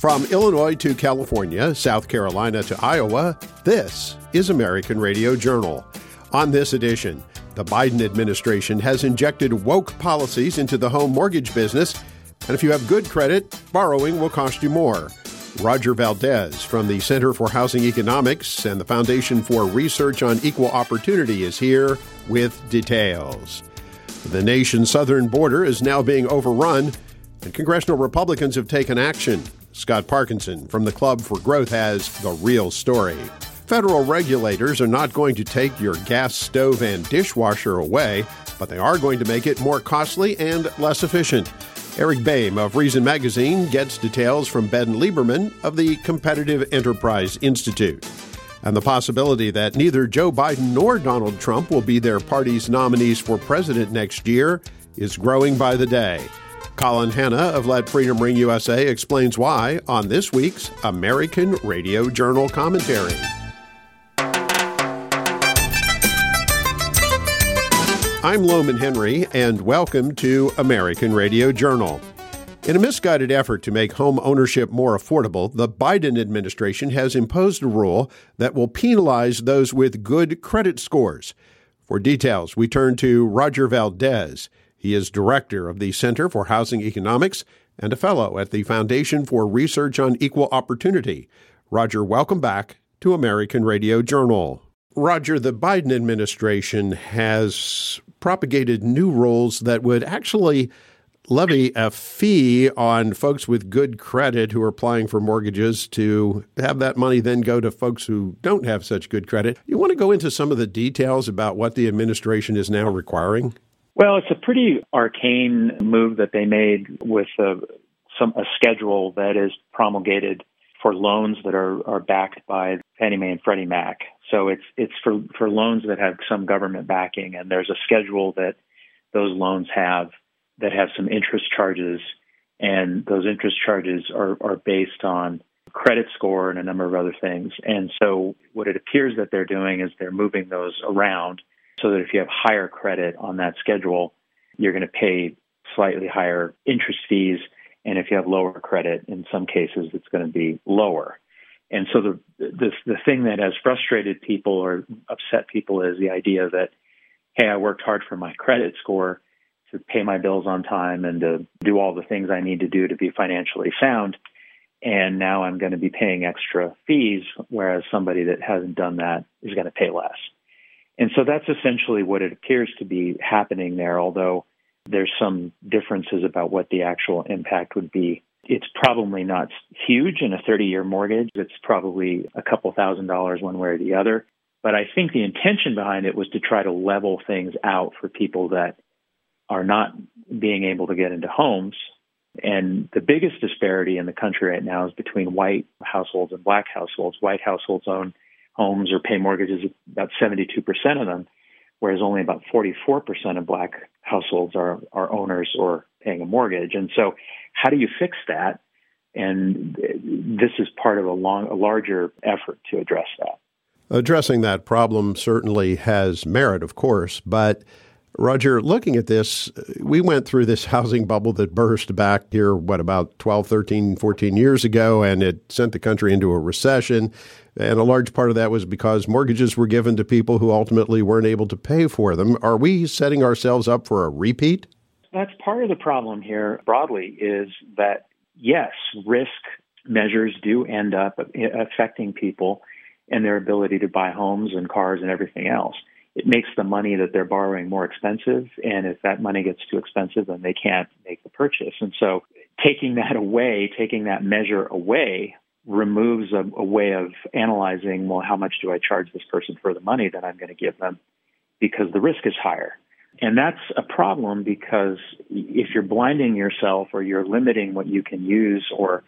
From Illinois to California, South Carolina to Iowa, this is American Radio Journal. On this edition, the Biden administration has injected woke policies into the home mortgage business, and if you have good credit, borrowing will cost you more. Roger Valdez from the Center for Housing Economics and the Foundation for Research on Equal Opportunity is here with details. The nation's southern border is now being overrun, and congressional Republicans have taken action. Scott Parkinson from the Club for Growth has the real story. Federal regulators are not going to take your gas stove and dishwasher away, but they are going to make it more costly and less efficient. Eric Boehm of Reason Magazine gets details from Ben Lieberman of the Competitive Enterprise Institute. And the possibility that neither Joe Biden nor Donald Trump will be their party's nominees for president next year is growing by the day. Colin Hanna of Let Freedom Ring USA explains why on this week's American Radio Journal commentary. I'm Lowman Henry, and welcome to American Radio Journal. In a misguided effort to make home ownership more affordable, the Biden administration has imposed a rule that will penalize those with good credit scores. For details, we turn to Roger Valdez. He is director of the Center for Housing Economics and a fellow at the Foundation for Research on Equal Opportunity. Roger, welcome back to American Radio Journal. Roger, the Biden administration has propagated new rules that would actually levy a fee on folks with good credit who are applying for mortgages to have that money then go to folks who don't have such good credit. You want to go into some of the details about what the administration is now requiring? Well, it's a pretty arcane move that they made with a, some a schedule that is promulgated for loans that are, are backed by Fannie Mae and Freddie Mac. So it's it's for for loans that have some government backing, and there's a schedule that those loans have that have some interest charges, and those interest charges are are based on credit score and a number of other things. And so what it appears that they're doing is they're moving those around so that if you have higher credit on that schedule, you're going to pay slightly higher interest fees. And if you have lower credit, in some cases, it's going to be lower. And so the, the the thing that has frustrated people or upset people is the idea that, hey, I worked hard for my credit score to pay my bills on time and to do all the things I need to do to be financially sound, and now I'm going to be paying extra fees, whereas somebody that hasn't done that is going to pay less. And so that's essentially what it appears to be happening there, although there's some differences about what the actual impact would be. It's probably not huge in a 30 year mortgage. It's probably a couple thousand dollars one way or the other. But I think the intention behind it was to try to level things out for people that are not being able to get into homes. And the biggest disparity in the country right now is between white households and black households. White households own homes or pay mortgages, about 72% of them, whereas only about 44% of black households are, are owners or paying a mortgage. And so, how do you fix that? And this is part of a long, a larger effort to address that. Addressing that problem certainly has merit, of course, but Roger, looking at this, we went through this housing bubble that burst back here, what, about 12, 13, 14 years ago, and it sent the country into a recession. And a large part of that was because mortgages were given to people who ultimately weren't able to pay for them. Are we setting ourselves up for a repeat? That's part of the problem here broadly is that, yes, risk measures do end up affecting people and their ability to buy homes and cars and everything else it makes the money that they're borrowing more expensive. And if that money gets too expensive, then they can't make the purchase. And so taking that away, taking that measure away, removes a, a way of analyzing, well, how much do I charge this person for the money that I'm going to give them? Because the risk is higher. And that's a problem because if you're blinding yourself or you're limiting what you can use, or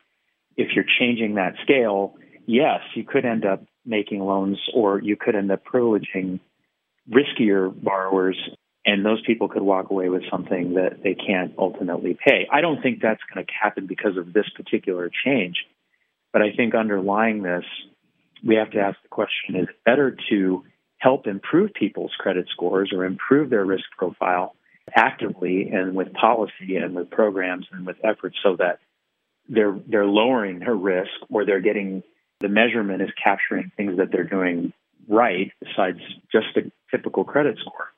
if you're changing that scale, yes, you could end up making loans or you could end up privileging riskier borrowers, and those people could walk away with something that they can't ultimately pay. I don't think that's going to happen because of this particular change, but I think underlying this, we have to ask the question is it better to help improve people's credit scores or improve their risk profile actively and with policy and with programs and with efforts so that they're they're lowering their risk or they're getting the measurement is capturing things that they're doing right besides just a typical credit score.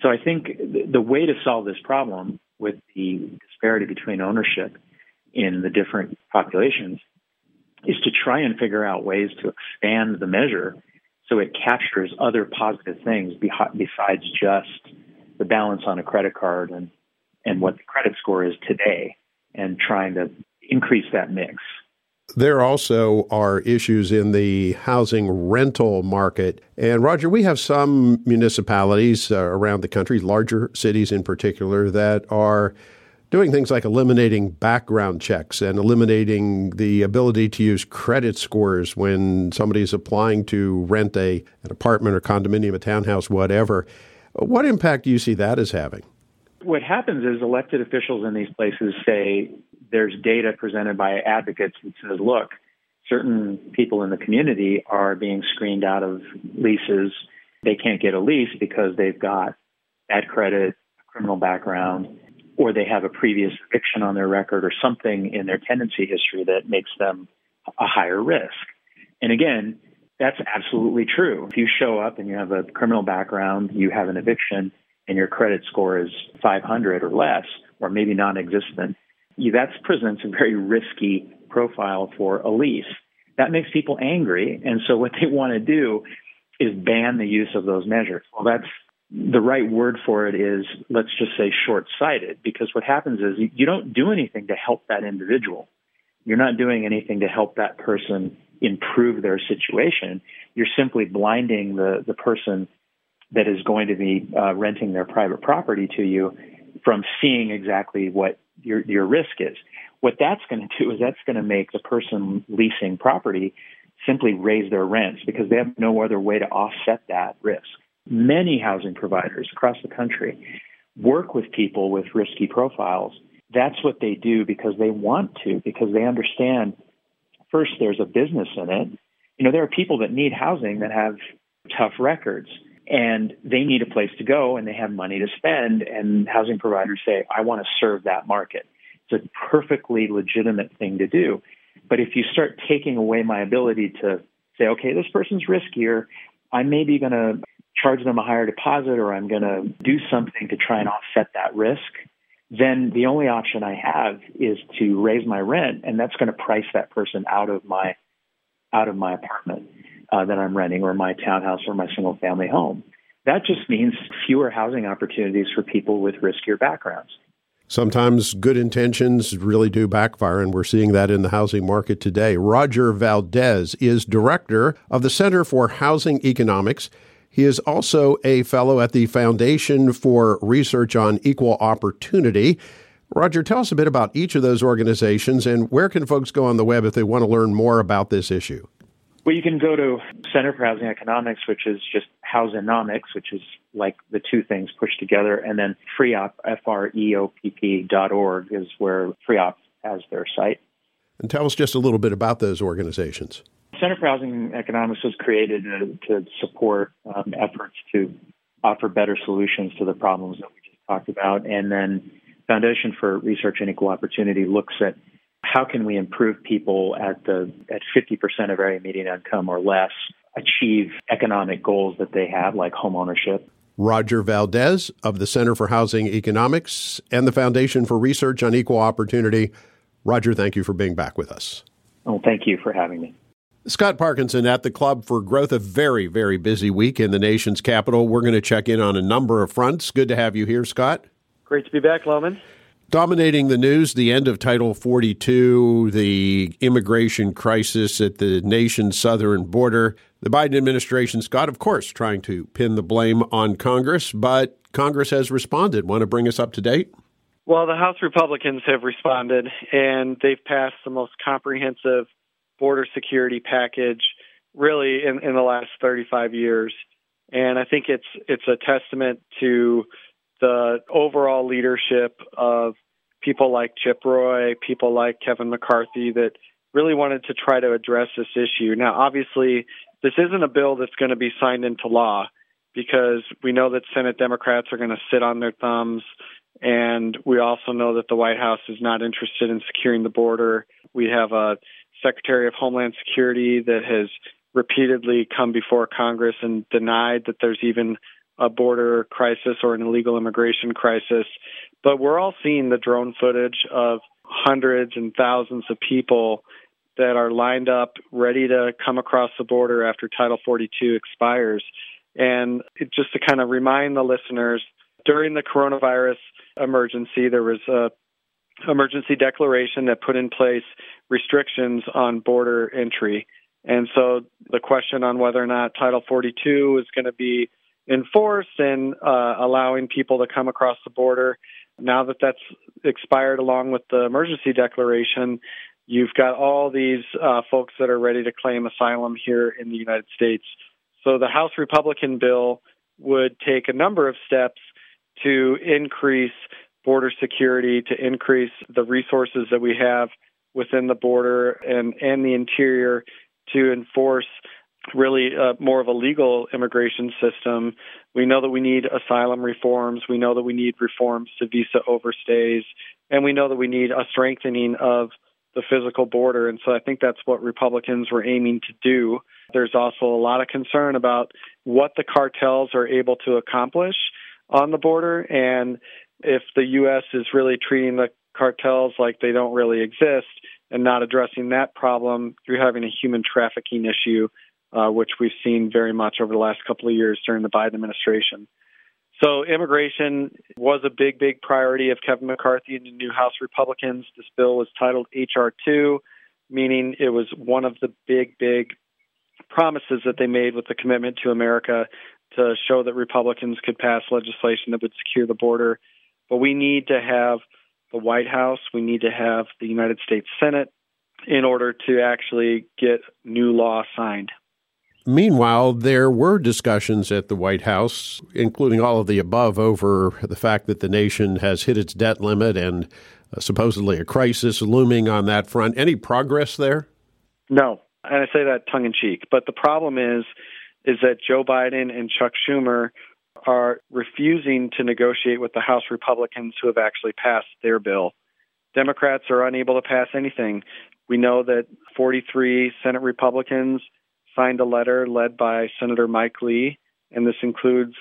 So I think the way to solve this problem with the disparity between ownership in the different populations is to try and figure out ways to expand the measure so it captures other positive things besides just the balance on a credit card and, and what the credit score is today and trying to increase that mix. There also are issues in the housing rental market. And Roger, we have some municipalities uh, around the country, larger cities in particular, that are doing things like eliminating background checks and eliminating the ability to use credit scores when somebody is applying to rent a an apartment or condominium, a townhouse, whatever. What impact do you see that as having? What happens is elected officials in these places say there's data presented by advocates that says, look, certain people in the community are being screened out of leases. They can't get a lease because they've got bad credit, criminal background, or they have a previous eviction on their record or something in their tenancy history that makes them a higher risk. And again, that's absolutely true. If you show up and you have a criminal background, you have an eviction, and your credit score is 500 or less, or maybe non existent, that presents a very risky profile for a lease. That makes people angry. And so what they want to do is ban the use of those measures. Well, that's the right word for it is, let's just say short sighted, because what happens is you don't do anything to help that individual. You're not doing anything to help that person improve their situation. You're simply blinding the, the person that is going to be uh, renting their private property to you from seeing exactly what your, your risk is. What that's going to do is that's going to make the person leasing property simply raise their rents because they have no other way to offset that risk. Many housing providers across the country work with people with risky profiles. That's what they do because they want to, because they understand first there's a business in it. You know, there are people that need housing that have tough records and they need a place to go and they have money to spend. And housing providers say i want to serve that market. It's a perfectly legitimate thing to do. But if you start taking away my ability to say okay this person's riskier i'm maybe going to charge them a higher deposit or i'm going to do something to try and offset that risk then the only option i have is to raise my rent. And that's going to price that person out of my out of my apartment uh, that I'm renting or my townhouse or my single family home. That just means fewer housing opportunities for people with riskier backgrounds. Sometimes good intentions really do backfire, and we're seeing that in the housing market today. Roger Valdez is director of the Center for Housing Economics. He is also a fellow at the Foundation for Research on Equal Opportunity. Roger, tell us a bit about each of those organizations and where can folks go on the web if they want to learn more about this issue? Well, you can go to Center for Housing Economics, which is just Houseonomics, which is like the two things pushed together, and then FREOPP, F-R-E-O-P-P dot org is where FREOPP has their site. And tell us just a little bit about those organizations. Center for Housing Economics was created to, to support um, efforts to offer better solutions to the problems that we just talked about, and then Foundation for Research and Equal Opportunity looks at how can we improve people at the at 50% of area median income or less achieve economic goals that they have like home ownership Roger Valdez of the Center for Housing Economics and the Foundation for Research on Equal Opportunity. Roger, thank you for being back with us. Oh, thank you for having me. Scott Parkinson at the Club for Growth, a very, very busy week in the nation's capital. We're going to check in on a number of fronts. Good to have you here, Scott. Great to be back, Lowman. Dominating the news, the end of Title 42, the immigration crisis at the nation's southern border. The Biden administration, Scott, of course, trying to pin the blame on Congress, but Congress has responded. Want to bring us up to date? Well, the House Republicans have responded, and they've passed the most comprehensive border security package really in, in the last 35 years. And I think it's it's a testament to the overall leadership of people like Chip Roy, people like Kevin McCarthy that really wanted to try to address this issue. Now, obviously, this isn't a bill that's going to be signed into law because we know that Senate Democrats are going to sit on their thumbs And we also know that the White House is not interested in securing the border. We have a Secretary of Homeland Security that has repeatedly come before Congress and denied that there's even a border crisis or an illegal immigration crisis. But we're all seeing the drone footage of hundreds and thousands of people that are lined up ready to come across the border after Title 42 expires. And just to kind of remind the listeners, during the coronavirus emergency, there was a emergency declaration that put in place restrictions on border entry. And so the question on whether or not Title 42 is going to be enforced and uh, allowing people to come across the border, now that that's expired along with the emergency declaration, you've got all these uh, folks that are ready to claim asylum here in the United States. So the House Republican bill would take a number of steps to increase border security, to increase the resources that we have within the border and, and the interior to enforce really uh, more of a legal immigration system. We know that we need asylum reforms. We know that we need reforms to visa overstays. And we know that we need a strengthening of the physical border. And so I think that's what Republicans were aiming to do. There's also a lot of concern about what the cartels are able to accomplish on the border. And if the U.S. is really treating the cartels like they don't really exist and not addressing that problem through having a human trafficking issue, uh, which we've seen very much over the last couple of years during the Biden administration. So immigration was a big, big priority of Kevin McCarthy and the new House Republicans. This bill was titled H.R. 2, meaning it was one of the big, big promises that they made with the commitment to America to show that Republicans could pass legislation that would secure the border. But we need to have the White House, we need to have the United States Senate in order to actually get new law signed. Meanwhile, there were discussions at the White House, including all of the above, over the fact that the nation has hit its debt limit and uh, supposedly a crisis looming on that front. Any progress there? No, and I say that tongue in cheek. But the problem is, is that Joe Biden and Chuck Schumer are refusing to negotiate with the House Republicans who have actually passed their bill. Democrats are unable to pass anything. We know that 43 Senate Republicans signed a letter led by Senator Mike Lee, and this includes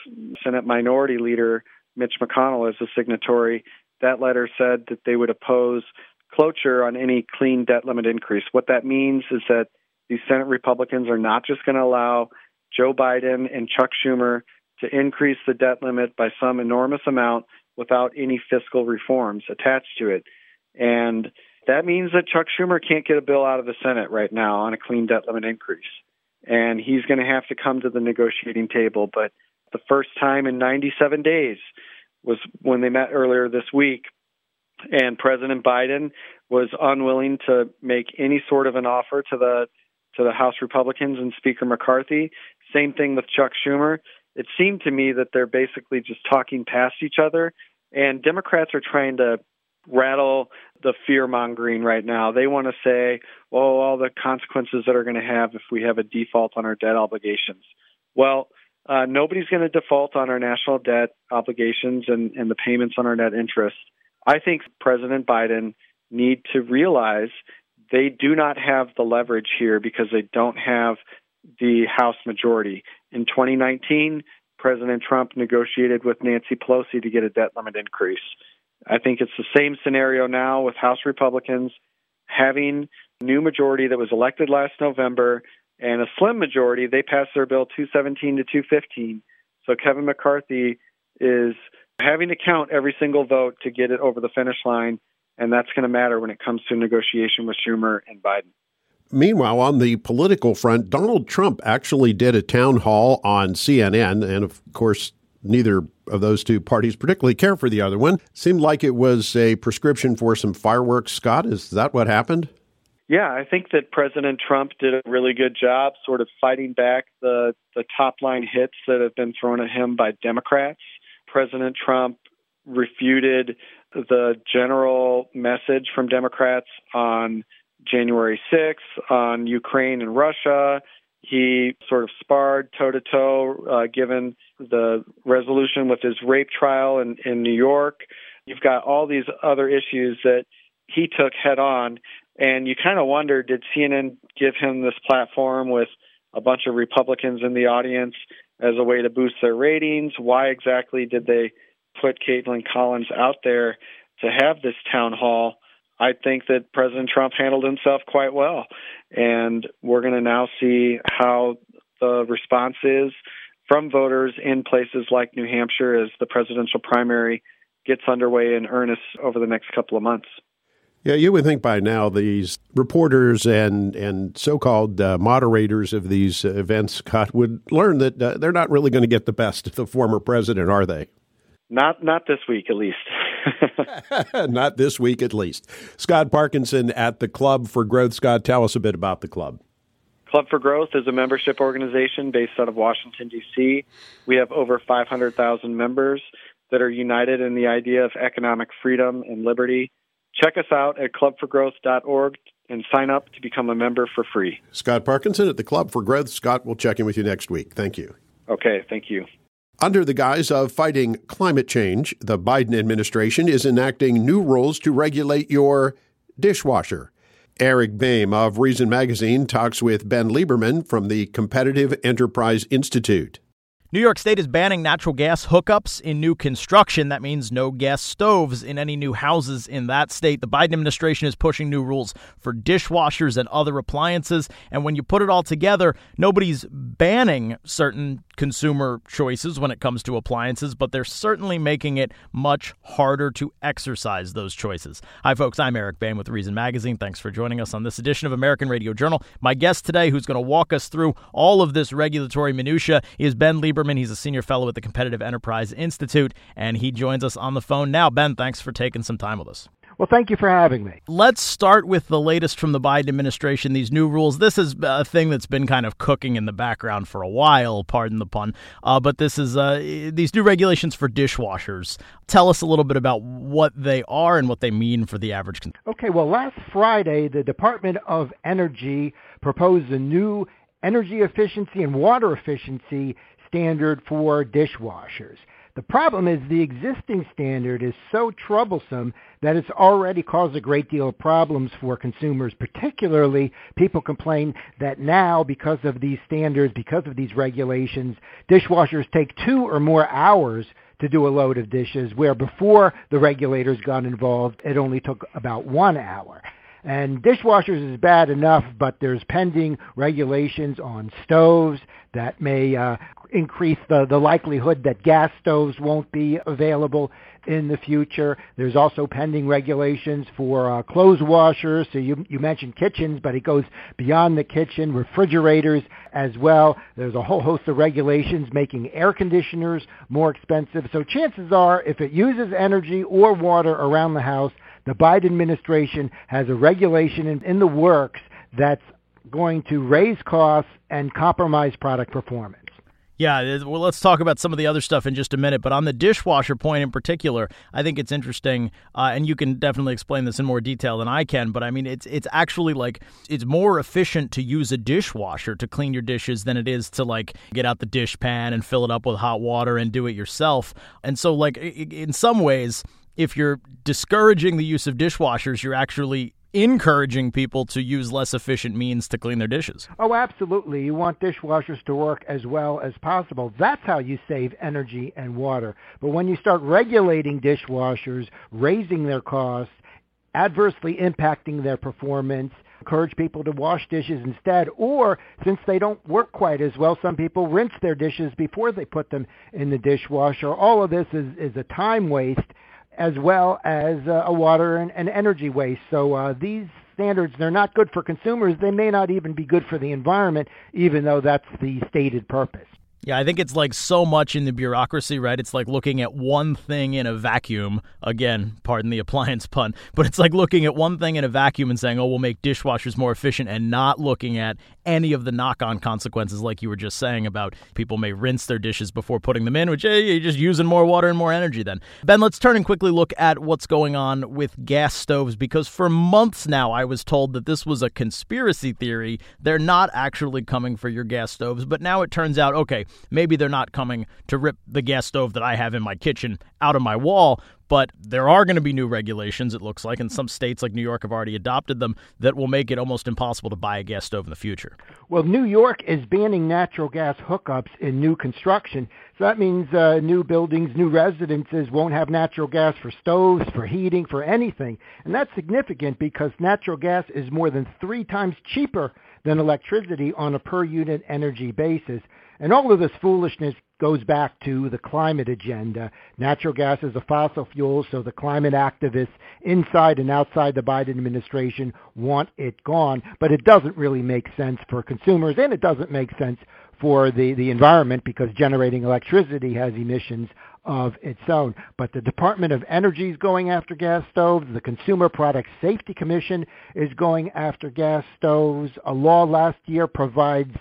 Senate Minority Leader Mitch McConnell as a signatory. That letter said that they would oppose cloture on any clean debt limit increase. What that means is that these Senate Republicans are not just going to allow Joe Biden and Chuck Schumer to increase the debt limit by some enormous amount without any fiscal reforms attached to it. And that means that Chuck Schumer can't get a bill out of the Senate right now on a clean debt limit increase. And he's going to have to come to the negotiating table. But the first time in 97 days was when they met earlier this week. And President Biden was unwilling to make any sort of an offer to the to the House Republicans and Speaker McCarthy. Same thing with Chuck Schumer it seemed to me that they're basically just talking past each other, and Democrats are trying to rattle the fear mongering right now. They want to say, oh, all the consequences that are going to have if we have a default on our debt obligations. Well, uh, nobody's going to default on our national debt obligations and, and the payments on our net interest. I think President Biden need to realize they do not have the leverage here because they don't have the House majority. In 2019, President Trump negotiated with Nancy Pelosi to get a debt limit increase. I think it's the same scenario now with House Republicans having new majority that was elected last November and a slim majority. They passed their bill 217 to 215. So Kevin McCarthy is having to count every single vote to get it over the finish line, and that's going to matter when it comes to negotiation with Schumer and Biden. Meanwhile, on the political front, Donald Trump actually did a town hall on CNN, and of course, neither of those two parties particularly care for the other one. Seemed like it was a prescription for some fireworks. Scott, is that what happened? Yeah, I think that President Trump did a really good job sort of fighting back the, the top line hits that have been thrown at him by Democrats. President Trump refuted the general message from Democrats on January 6th on Ukraine and Russia. He sort of sparred toe to toe, given the resolution with his rape trial in, in New York. You've got all these other issues that he took head on. And you kind of wonder did CNN give him this platform with a bunch of Republicans in the audience as a way to boost their ratings? Why exactly did they put Kaitlan Collins out there to have this town hall? I think that President Trump handled himself quite well. And we're going to now see how the response is from voters in places like New Hampshire as the presidential primary gets underway in earnest over the next couple of months. Yeah, you would think by now these reporters and and so-called uh, moderators of these uh, events, Scott, would learn that uh, they're not really going to get the best of the former president, are they? Not not this week, at least. not this week, at least. Scott Parkinson at the Club for Growth. Scott, tell us a bit about the club. Club for Growth is a membership organization based out of Washington D.C. We have over 500,000 members that are united in the idea of economic freedom and liberty Check us out at clubforgrowth.org and sign up to become a member for free. Scott Parkinson at the Club for Growth. Scott, we'll check in with you next week. Thank you. Okay, thank you. Under the guise of fighting climate change, the Biden administration is enacting new rules to regulate your dishwasher. Eric Boehm of Reason Magazine talks with Ben Lieberman from the Competitive Enterprise Institute. New York State is banning natural gas hookups in new construction. That means no gas stoves in any new houses in that state. The Biden administration is pushing new rules for dishwashers and other appliances. And when you put it all together, nobody's banning certain consumer choices when it comes to appliances, but they're certainly making it much harder to exercise those choices. Hi, folks. I'm Eric Boehm with Reason Magazine. Thanks for joining us on this edition of American Radio Journal. My guest today, who's going to walk us through all of this regulatory minutia, is Ben He's a senior fellow at the Competitive Enterprise Institute, and he joins us on the phone now. Ben, thanks for taking some time with us. Well, thank you for having me. Let's start with the latest from the Biden administration, these new rules. This is a thing that's been kind of cooking in the background for a while, pardon the pun. Uh, but this is uh, these new regulations for dishwashers. Tell us a little bit about what they are and what they mean for the average consumer. Okay, well, last Friday, the Department of Energy proposed a new energy efficiency and water efficiency standard for dishwashers. The problem is the existing standard is so troublesome that it's already caused a great deal of problems for consumers. Particularly, people complain that now, because of these standards, because of these regulations, dishwashers take two or more hours to do a load of dishes, where before the regulators got involved, it only took about one hour. And dishwashers is bad enough, but there's pending regulations on stoves that may uh, increase the, the likelihood that gas stoves won't be available in the future. There's also pending regulations for uh, clothes washers. So you, you mentioned kitchens, but it goes beyond the kitchen, refrigerators as well. There's a whole host of regulations making air conditioners more expensive. So chances are if it uses energy or water around the house, the Biden administration has a regulation in, in the works that's going to raise costs and compromise product performance. Yeah, well, let's talk about some of the other stuff in just a minute. But on the dishwasher point in particular, I think it's interesting, uh, and you can definitely explain this in more detail than I can. But I mean, it's it's actually like it's more efficient to use a dishwasher to clean your dishes than it is to like get out the dishpan and fill it up with hot water and do it yourself. And so, like in some ways, if you're discouraging the use of dishwashers, you're actually encouraging people to use less efficient means to clean their dishes. Oh, absolutely. You want dishwashers to work as well as possible. That's how you save energy and water. But when you start regulating dishwashers, raising their costs, adversely impacting their performance, encourage people to wash dishes instead, or since they don't work quite as well, some people rinse their dishes before they put them in the dishwasher. All of this is, is a time waste as well as uh, a water and, and energy waste. So uh, these standards, they're not good for consumers. They may not even be good for the environment, even though that's the stated purpose. Yeah, I think it's like so much in the bureaucracy, right? It's like looking at one thing in a vacuum. Again, pardon the appliance pun, but it's like looking at one thing in a vacuum and saying, oh, we'll make dishwashers more efficient and not looking at any of the knock on consequences, like you were just saying about people may rinse their dishes before putting them in, which hey, you're just using more water and more energy then. Ben, let's turn and quickly look at what's going on with gas stoves because for months now I was told that this was a conspiracy theory. They're not actually coming for your gas stoves, but now it turns out, okay, maybe they're not coming to rip the gas stove that I have in my kitchen out of my wall, but there are going to be new regulations, it looks like, and some states like New York have already adopted them that will make it almost impossible to buy a gas stove in the future. Well, New York is banning natural gas hookups in new construction. So that means uh, new buildings, new residences won't have natural gas for stoves, for heating, for anything. And that's significant because natural gas is more than three times cheaper than electricity on a per unit energy basis. And all of this foolishness goes back to the climate agenda. Natural gas is a fossil fuel, so the climate activists inside and outside the Biden administration want it gone. But it doesn't really make sense for consumers, and it doesn't make sense for the, the environment because generating electricity has emissions of its own. But the Department of Energy is going after gas stoves. The Consumer Product Safety Commission is going after gas stoves. A law last year provides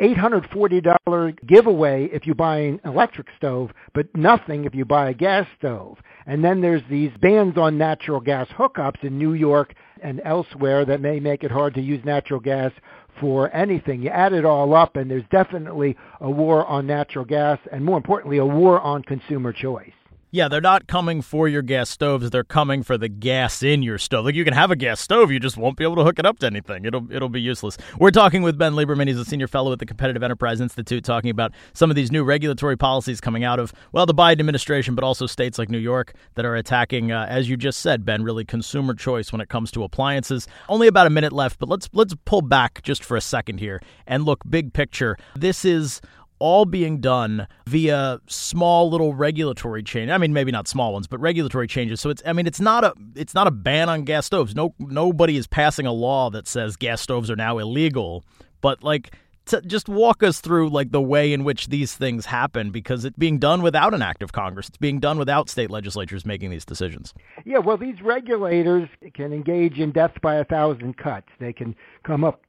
$840 giveaway if you buy an electric stove, but nothing if you buy a gas stove. And then there's these bans on natural gas hookups in New York and elsewhere that may make it hard to use natural gas for anything. You add it all up and there's definitely a war on natural gas and more importantly a war on consumer choice. Yeah, they're not coming for your gas stoves. They're coming for the gas in your stove. Like you can have a gas stove, you just won't be able to hook it up to anything. It'll it'll be useless. We're talking with Ben Lieberman. He's a senior fellow at the Competitive Enterprise Institute, talking about some of these new regulatory policies coming out of well the Biden administration, but also states like New York that are attacking, uh, as you just said, Ben, really consumer choice when it comes to appliances. Only about a minute left, but let's let's pull back just for a second here and look big picture. This is all being done via small little regulatory change. I mean, maybe not small ones, but regulatory changes. So it's I mean, it's not a it's not a ban on gas stoves. No nobody is passing a law that says gas stoves are now illegal. But like just walk us through like the way in which these things happen because it's being done without an act of Congress. It's being done without state legislatures making these decisions. Yeah, well, these regulators can engage in death by a thousand cuts. They can come up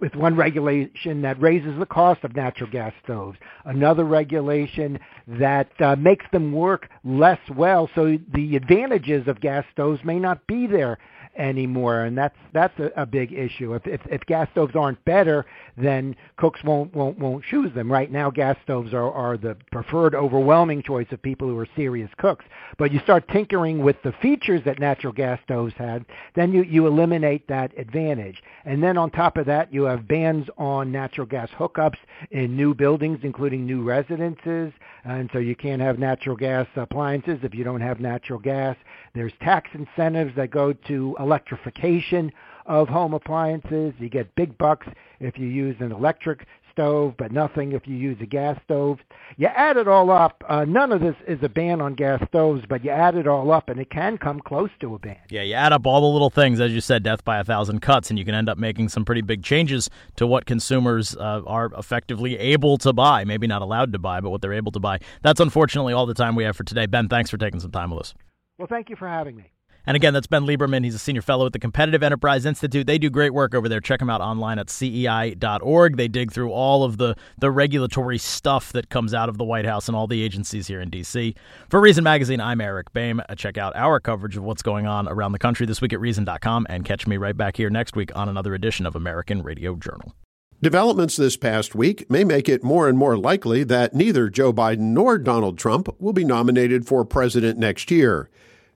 with one regulation that raises the cost of natural gas stoves, another regulation that uh, makes them work less well, so the advantages of gas stoves may not be there anymore, and that's that's a, a big issue. If, if if gas stoves aren't better, then cooks won't won't won't choose them. Right now, gas stoves are are the preferred, overwhelming choice of people who are serious cooks. But you start tinkering with the features that natural gas stoves had, then you you eliminate that advantage. And then on top of that, you have bans on natural gas hookups in new buildings, including new residences, and so you can't have natural gas appliances if you don't have natural gas. There's tax incentives that go to electrification of home appliances. You get big bucks if you use an electric stove, but nothing if you use a gas stove. You add it all up. Uh, none of this is a ban on gas stoves, but you add it all up, and it can come close to a ban. Yeah, you add up all the little things, as you said, death by a thousand cuts, and you can end up making some pretty big changes to what consumers uh, are effectively able to buy. Maybe not allowed to buy, but what they're able to buy. That's unfortunately all the time we have for today. Ben, thanks for taking some time with us. Well, thank you for having me. And again, that's Ben Lieberman. He's a senior fellow at the Competitive Enterprise Institute. They do great work over there. Check them out online at cei.org. They dig through all of the, the regulatory stuff that comes out of the White House and all the agencies here in D.C. For Reason Magazine, I'm Eric Boehm. Uh, check out our coverage of what's going on around the country this week at Reason.com and catch me right back here next week on another edition of American Radio Journal. Developments this past week may make it more and more likely that neither Joe Biden nor Donald Trump will be nominated for president next year.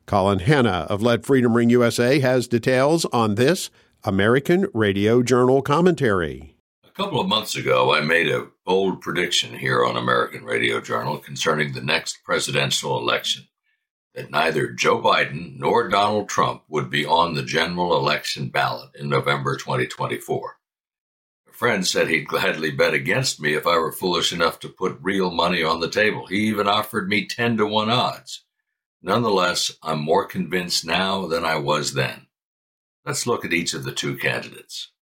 Colin Hanna of Let Freedom Ring USA has details on this American Radio Journal commentary. A couple of months ago, I made a bold prediction here on American Radio Journal concerning the next presidential election that neither Joe Biden nor Donald Trump would be on the general election ballot in November 2024. A friend said he'd gladly bet against me if I were foolish enough to put real money on the table. He even offered me 10 to 1 odds. Nonetheless, I'm more convinced now than I was then. Let's look at each of the two candidates.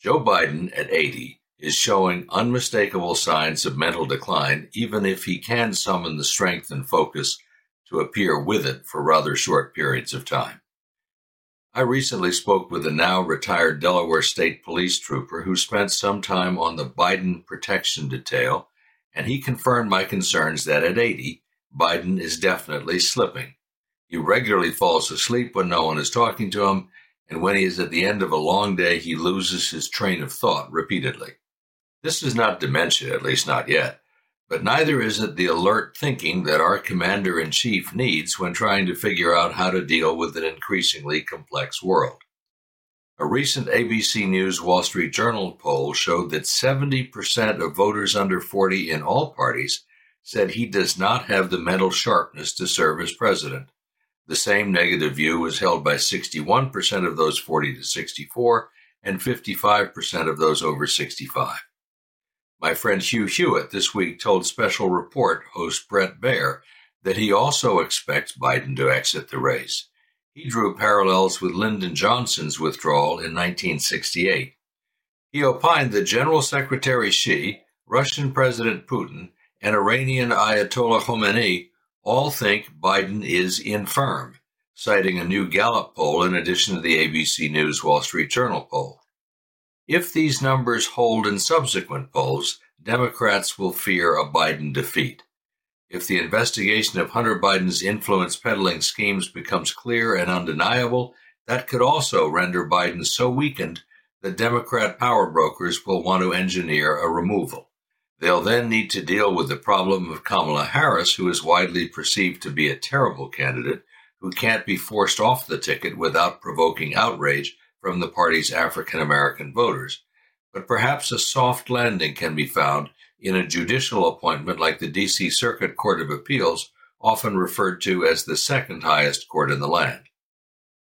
Joe Biden, at 80, is showing unmistakable signs of mental decline, even if he can summon the strength and focus to appear with it for rather short periods of time. I recently spoke with a now retired Delaware State Police trooper who spent some time on the Biden protection detail, and he confirmed my concerns that at 80, Biden is definitely slipping. He regularly falls asleep when no one is talking to him, and when he is at the end of a long day, he loses his train of thought repeatedly. This is not dementia, at least not yet, but neither is it the alert thinking that our commander in chief needs when trying to figure out how to deal with an increasingly complex world. A recent ABC News Wall Street Journal poll showed that 70% of voters under 40 in all parties said he does not have the mental sharpness to serve as president. The same negative view was held by 61% of those 40 to 64 and 55% of those over 65. My friend Hugh Hewitt this week told Special Report host Bret Baier that he also expects Biden to exit the race. He drew parallels with Lyndon Johnson's withdrawal in 1968. He opined that General Secretary Xi, Russian President Putin, and Iranian Ayatollah Khomeini all think Biden is infirm, citing a new Gallup poll in addition to the ABC News Wall Street Journal poll. If these numbers hold in subsequent polls, Democrats will fear a Biden defeat. If the investigation of Hunter Biden's influence peddling schemes becomes clear and undeniable, that could also render Biden so weakened that Democrat power brokers will want to engineer a removal. They'll then need to deal with the problem of Kamala Harris, who is widely perceived to be a terrible candidate who can't be forced off the ticket without provoking outrage from the party's African American voters. But perhaps a soft landing can be found in a judicial appointment like the D.C. Circuit Court of Appeals, often referred to as the second highest court in the land.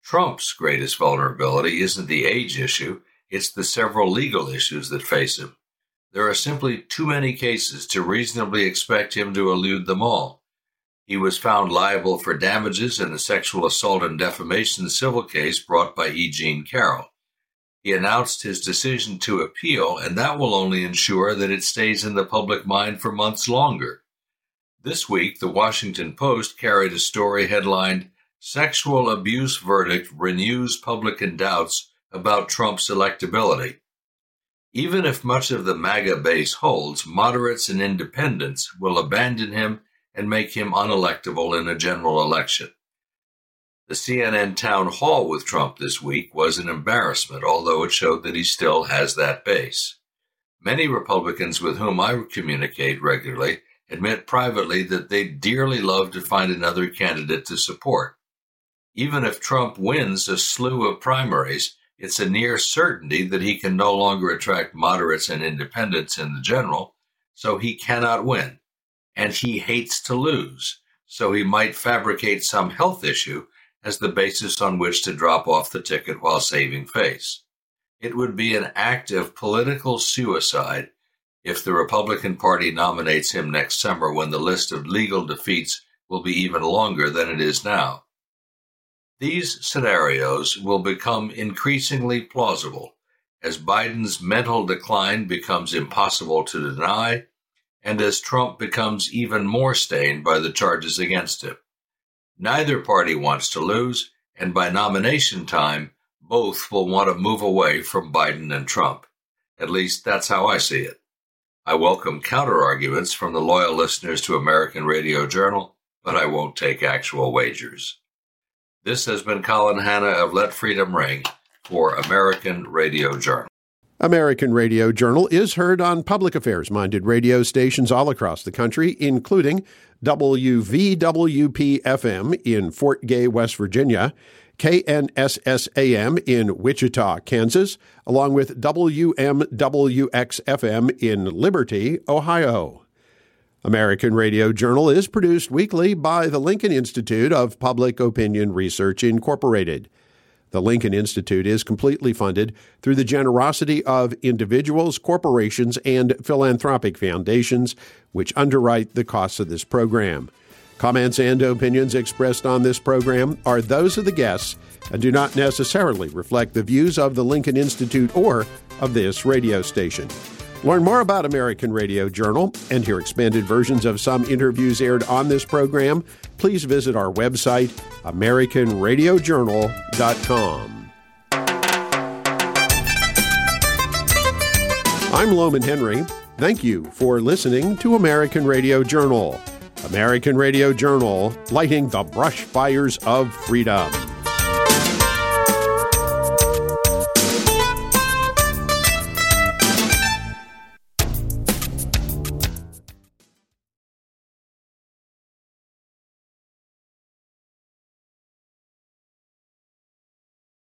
Trump's greatest vulnerability isn't the age issue, it's the several legal issues that face him. There are simply too many cases to reasonably expect him to elude them all. He was found liable for damages in a sexual assault and defamation civil case brought by E. Jean Carroll. He announced his decision to appeal, and that will only ensure that it stays in the public mind for months longer. This week, the Washington Post carried a story headlined Sexual Abuse Verdict Renews Public Doubts About Trump's Electability. Even if much of the MAGA base holds, moderates and independents will abandon him and make him unelectable in a general election. The CNN town hall with Trump this week was an embarrassment, although it showed that he still has that base. Many Republicans with whom I communicate regularly admit privately that they'd dearly love to find another candidate to support. Even if Trump wins a slew of primaries, it's a near certainty that he can no longer attract moderates and independents in the general, so he cannot win. And he hates to lose, so he might fabricate some health issue as the basis on which to drop off the ticket while saving face. It would be an act of political suicide if the Republican Party nominates him next summer when the list of legal defeats will be even longer than it is now. These scenarios will become increasingly plausible as Biden's mental decline becomes impossible to deny and as Trump becomes even more stained by the charges against him. Neither party wants to lose, and by nomination time, both will want to move away from Biden and Trump. At least that's how I see it. I welcome counterarguments from the loyal listeners to American Radio Journal, but I won't take actual wagers. This has been Colin Hanna of Let Freedom Ring for American Radio Journal. American Radio Journal is heard on public affairs minded radio stations all across the country, including WVWP FM in Fort Gay, West Virginia, KNSSAM in Wichita, Kansas, along with WMWX FM in Liberty, Ohio. American Radio Journal is produced weekly by the Lincoln Institute of Public Opinion Research, Incorporated. The Lincoln Institute is completely funded through the generosity of individuals, corporations, and philanthropic foundations, which underwrite the costs of this program. Comments and opinions expressed on this program are those of the guests and do not necessarily reflect the views of the Lincoln Institute or of this radio station. Learn more about American Radio Journal and hear expanded versions of some interviews aired on this program. Please visit our website, AmericanRadioJournal.com. I'm Lowman Henry. Thank you for listening to American Radio Journal. American Radio Journal, lighting the brush fires of freedom.